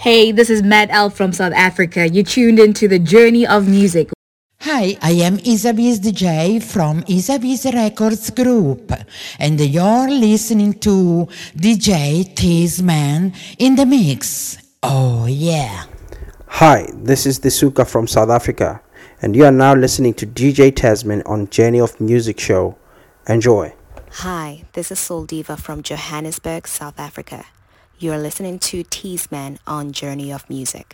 Hey, this is Matt L from South Africa. You tuned into the Journey of Muziq. Hi, I am Isabiz DJ from Isabiz Records Group, and you're listening to DJ Thes-Man in the mix. Oh, yeah. Hi, this is Disuka from South Africa, and you are now listening to DJ Thes-Man on Journey of Muziq Show. Enjoy. Hi, this is Soul Diva from Johannesburg, South Africa. You are listening to Thes-Man on Journey of Muziq.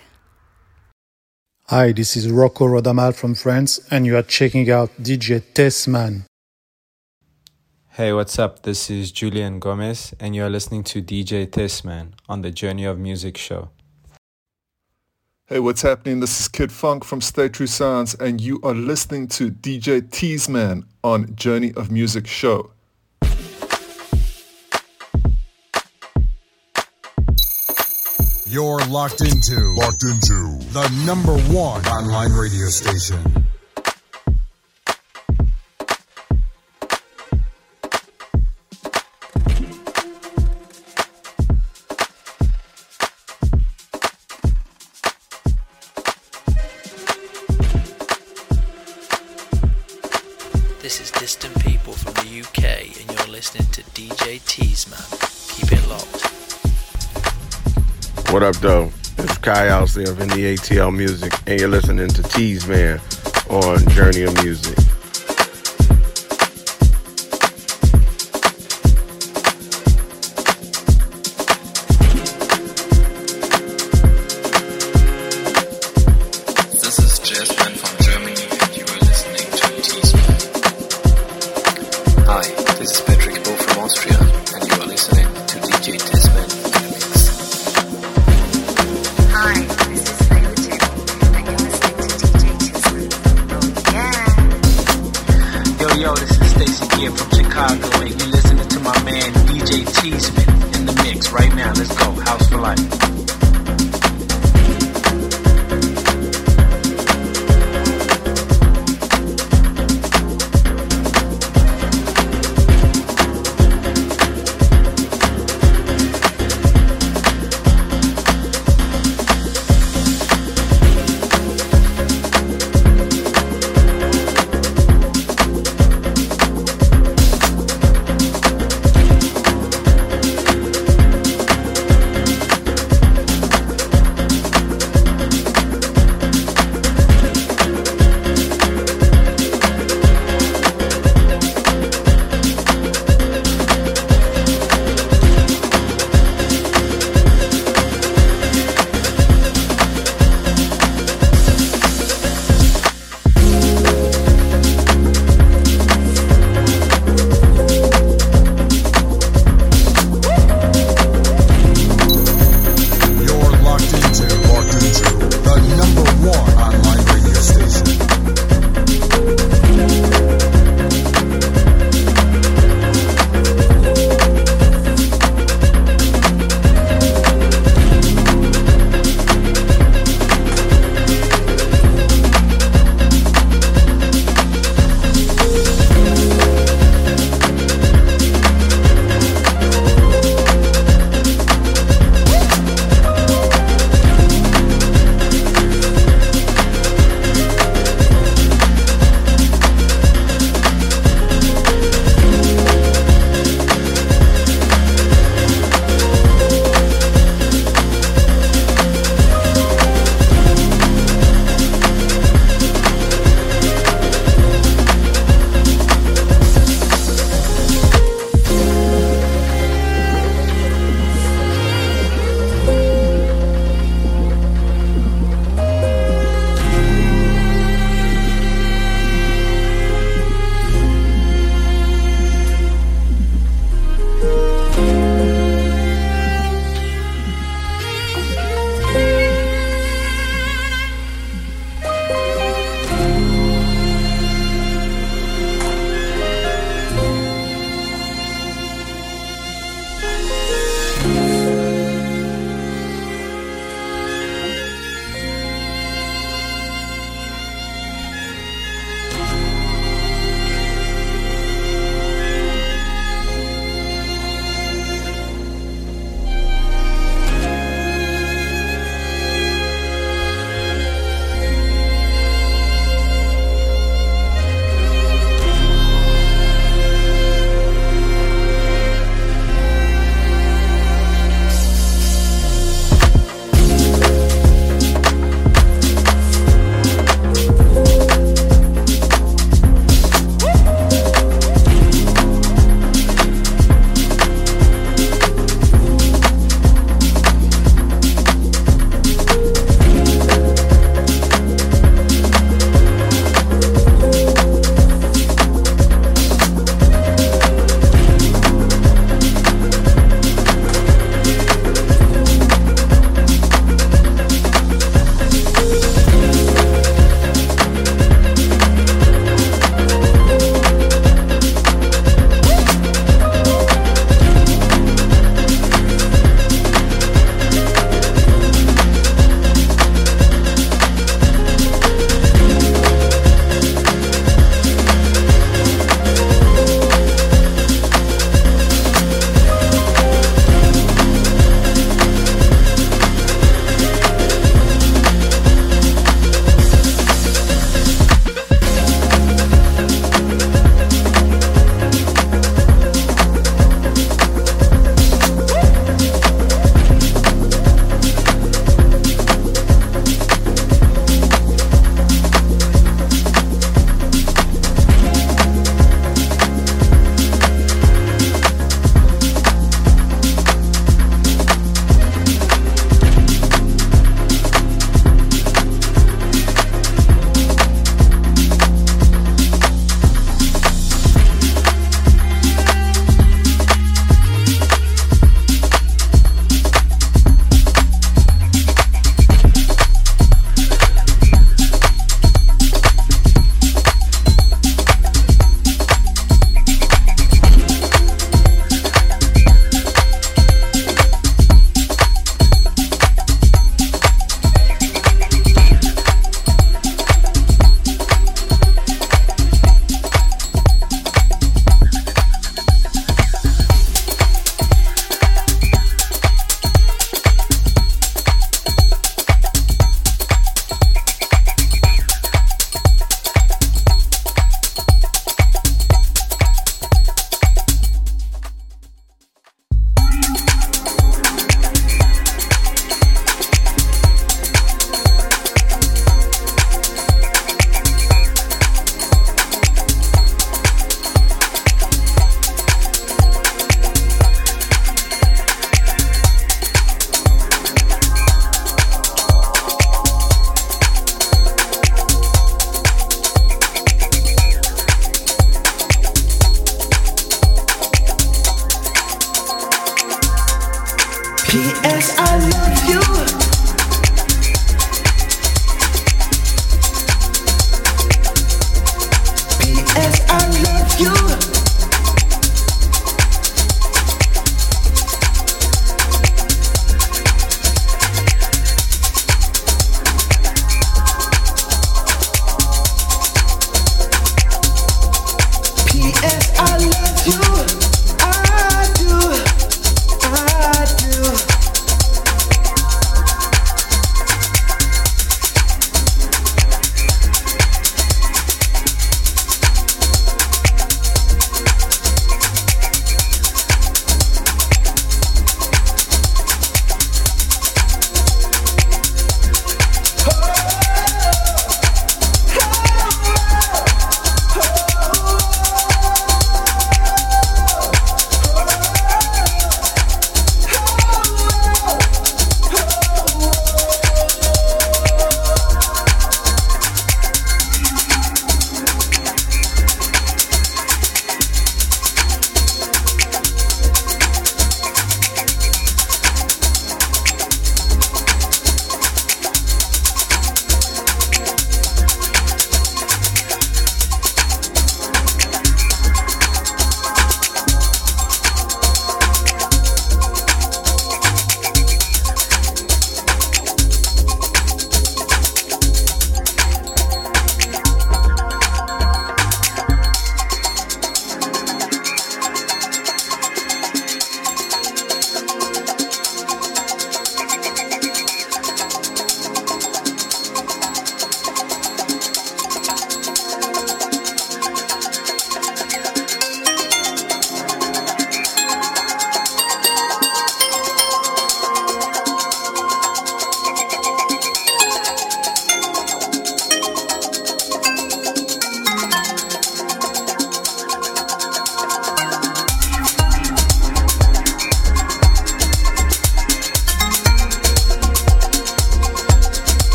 Hi, this is Rocco Rodamal from France, and you are checking out DJ Thes-Man. Hey, what's up? This is Julian Gomez, and you are listening to DJ Thes-Man on the Journey of Muziq show. Hey, what's happening? This is Kid Funk from Stay True Sounds, and you are listening to DJ Thes-Man on Journey of Muziq show. You're locked into locked into the number one online radio station. Up, though? It's Kai Alce of NDATL Muzik, and you're listening to Thes-Man on Journey of Muziq.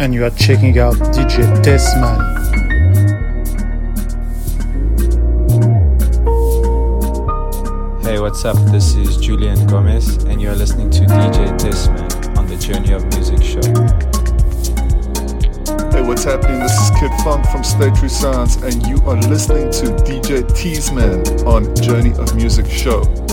and you are checking out DJ Thes-Man. Hey, what's up? This is Julian Gomez, and you are listening to DJ Thes-Man on the Journey of Muziq show. Hey, what's happening? This is Kid Funk from Stay True Sounds, and you are listening to DJ Thes-Man on Journey of Muziq show.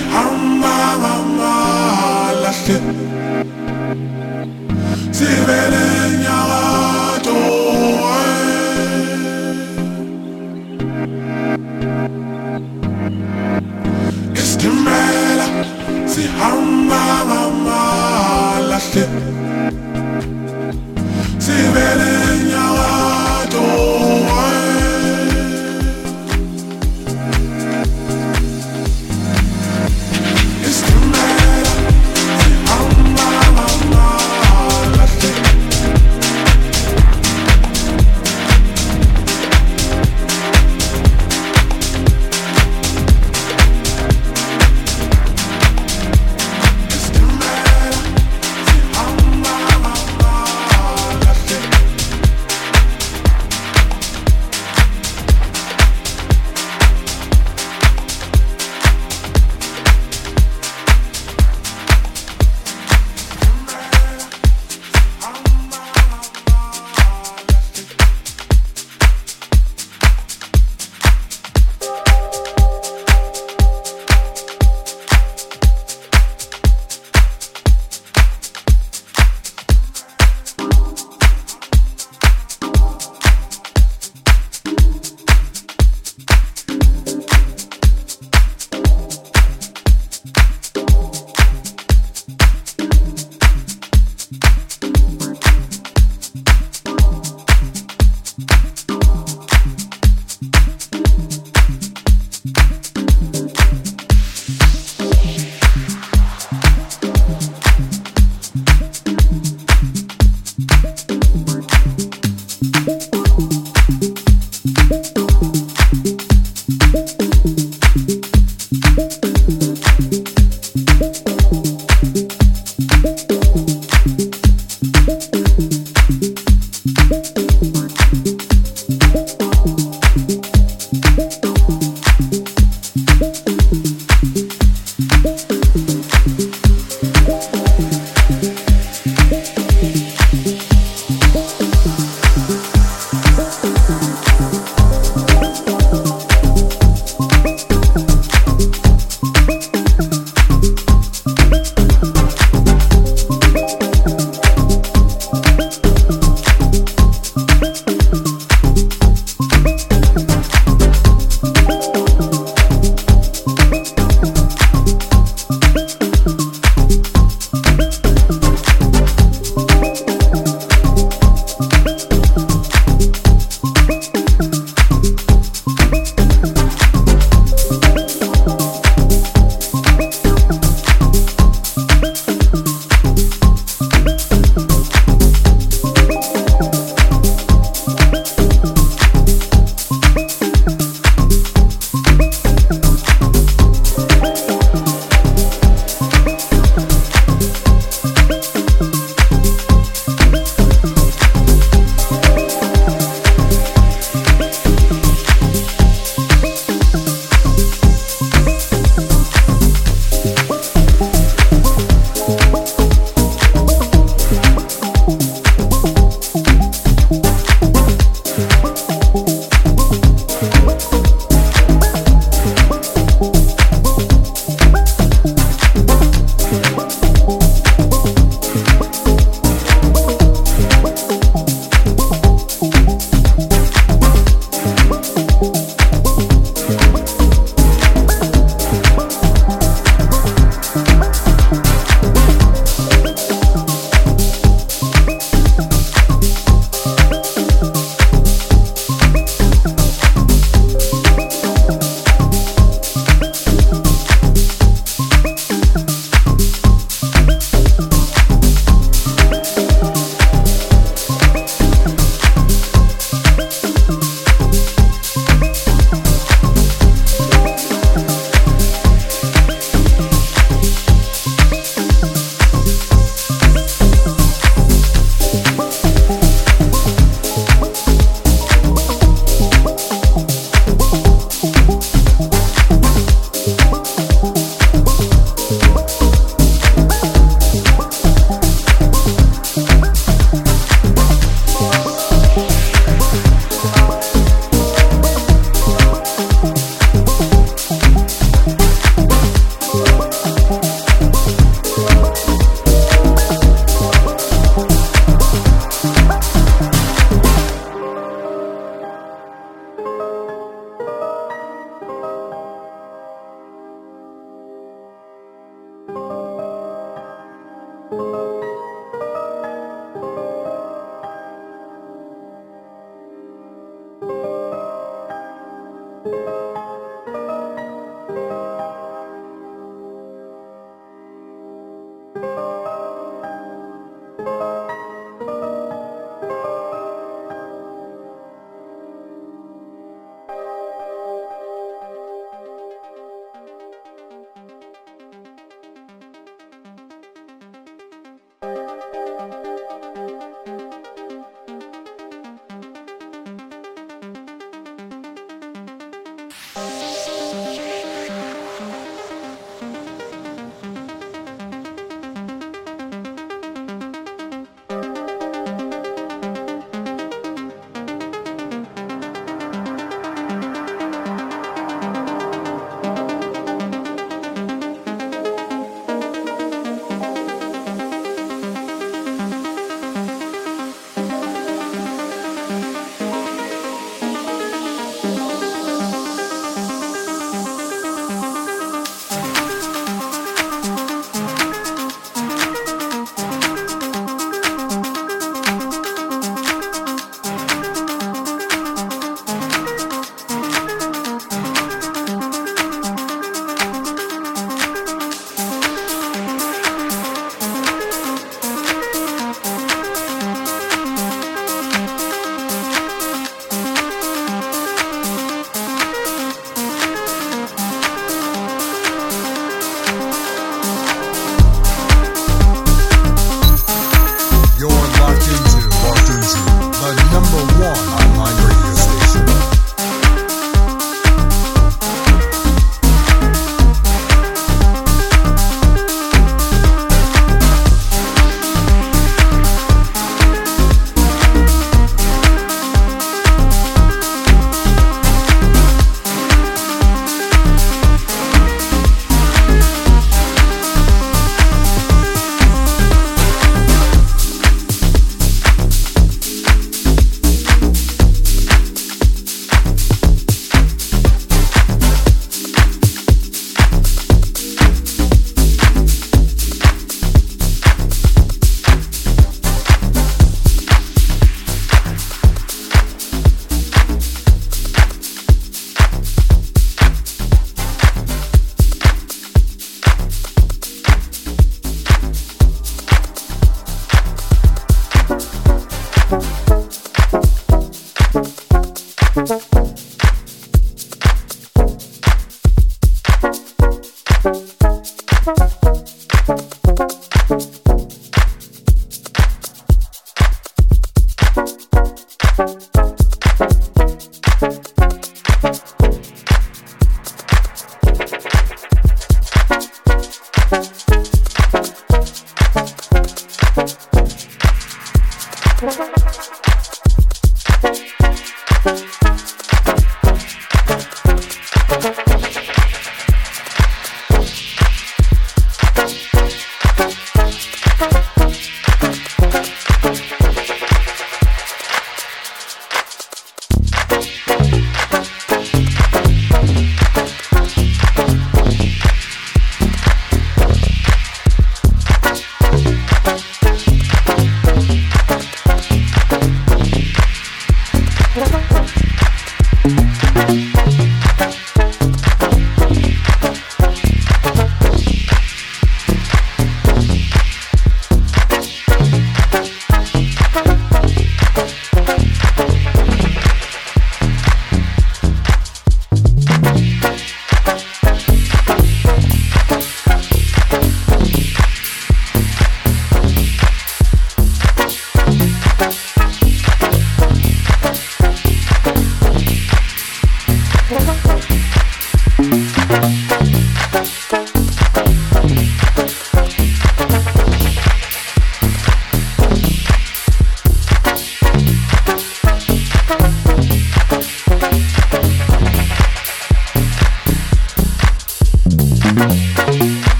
Hamma, hamma, lasche.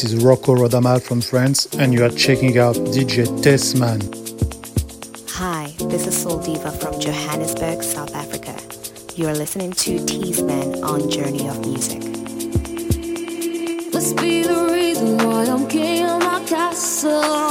This is Rocco Rodamal from France, and you are checking out DJ Thes-Man. Hi, this is Soul Diva from Johannesburg, South Africa. You are listening to Thes-Man on Journey of Muziq. Must be the reason why I'm king of my castle.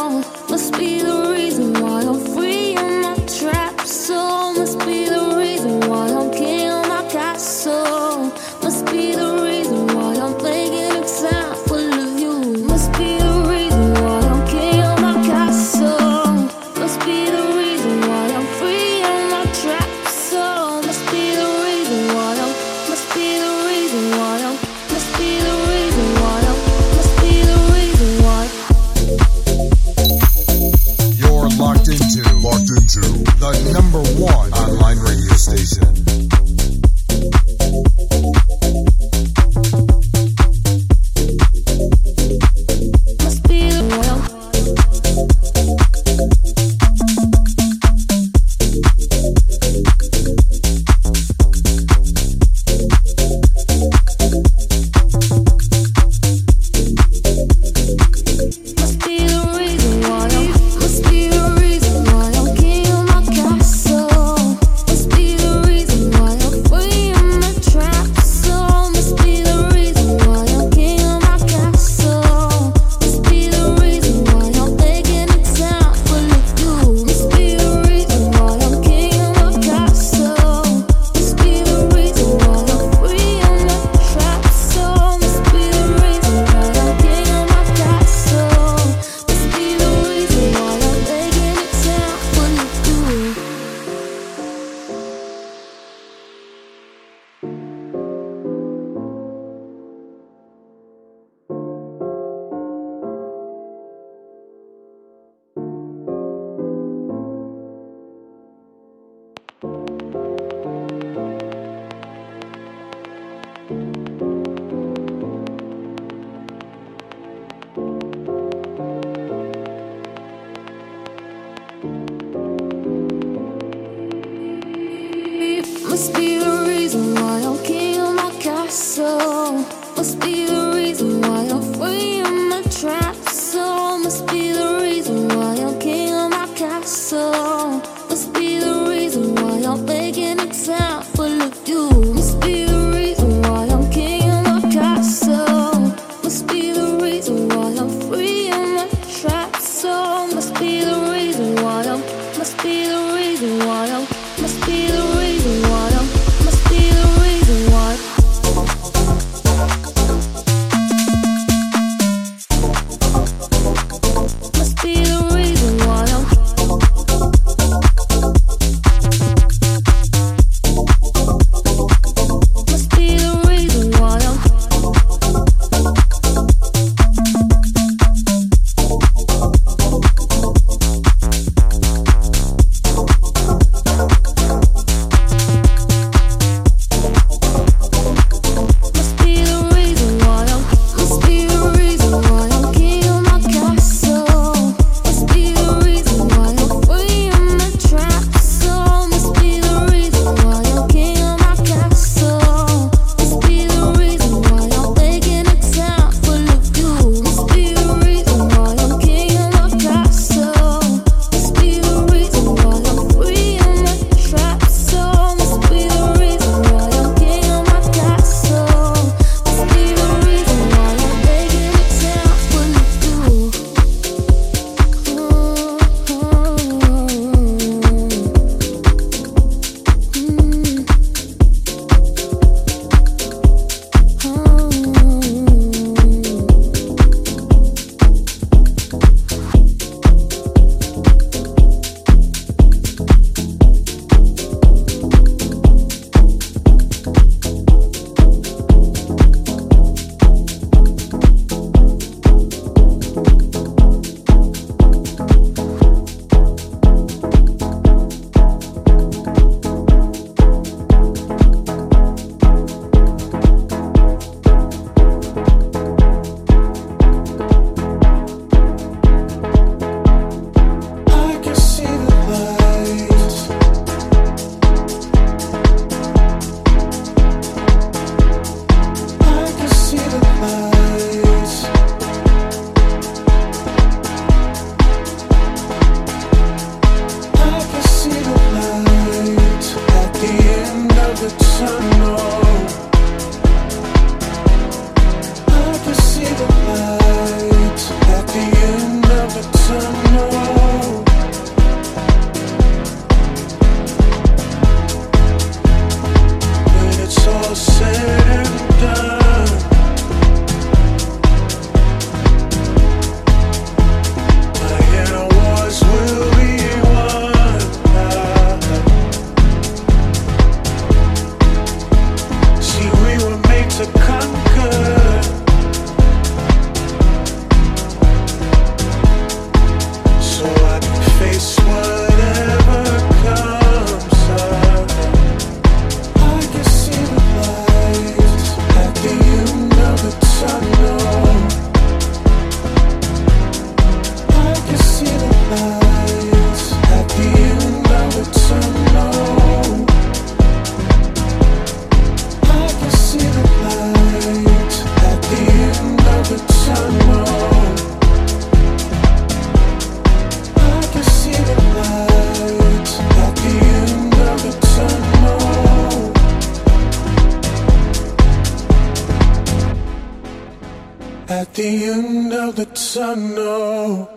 at the end of the tunnel.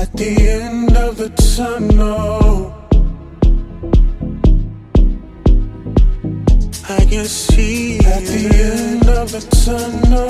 At the end of the tunnel, I can see at the end of the tunnel.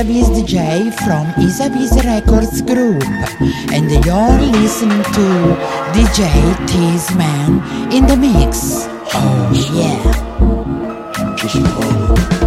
Am DJ from Isabiz Records Group, and you're listening to DJ Thes-Man in the mix. Oh yeah. Just follow.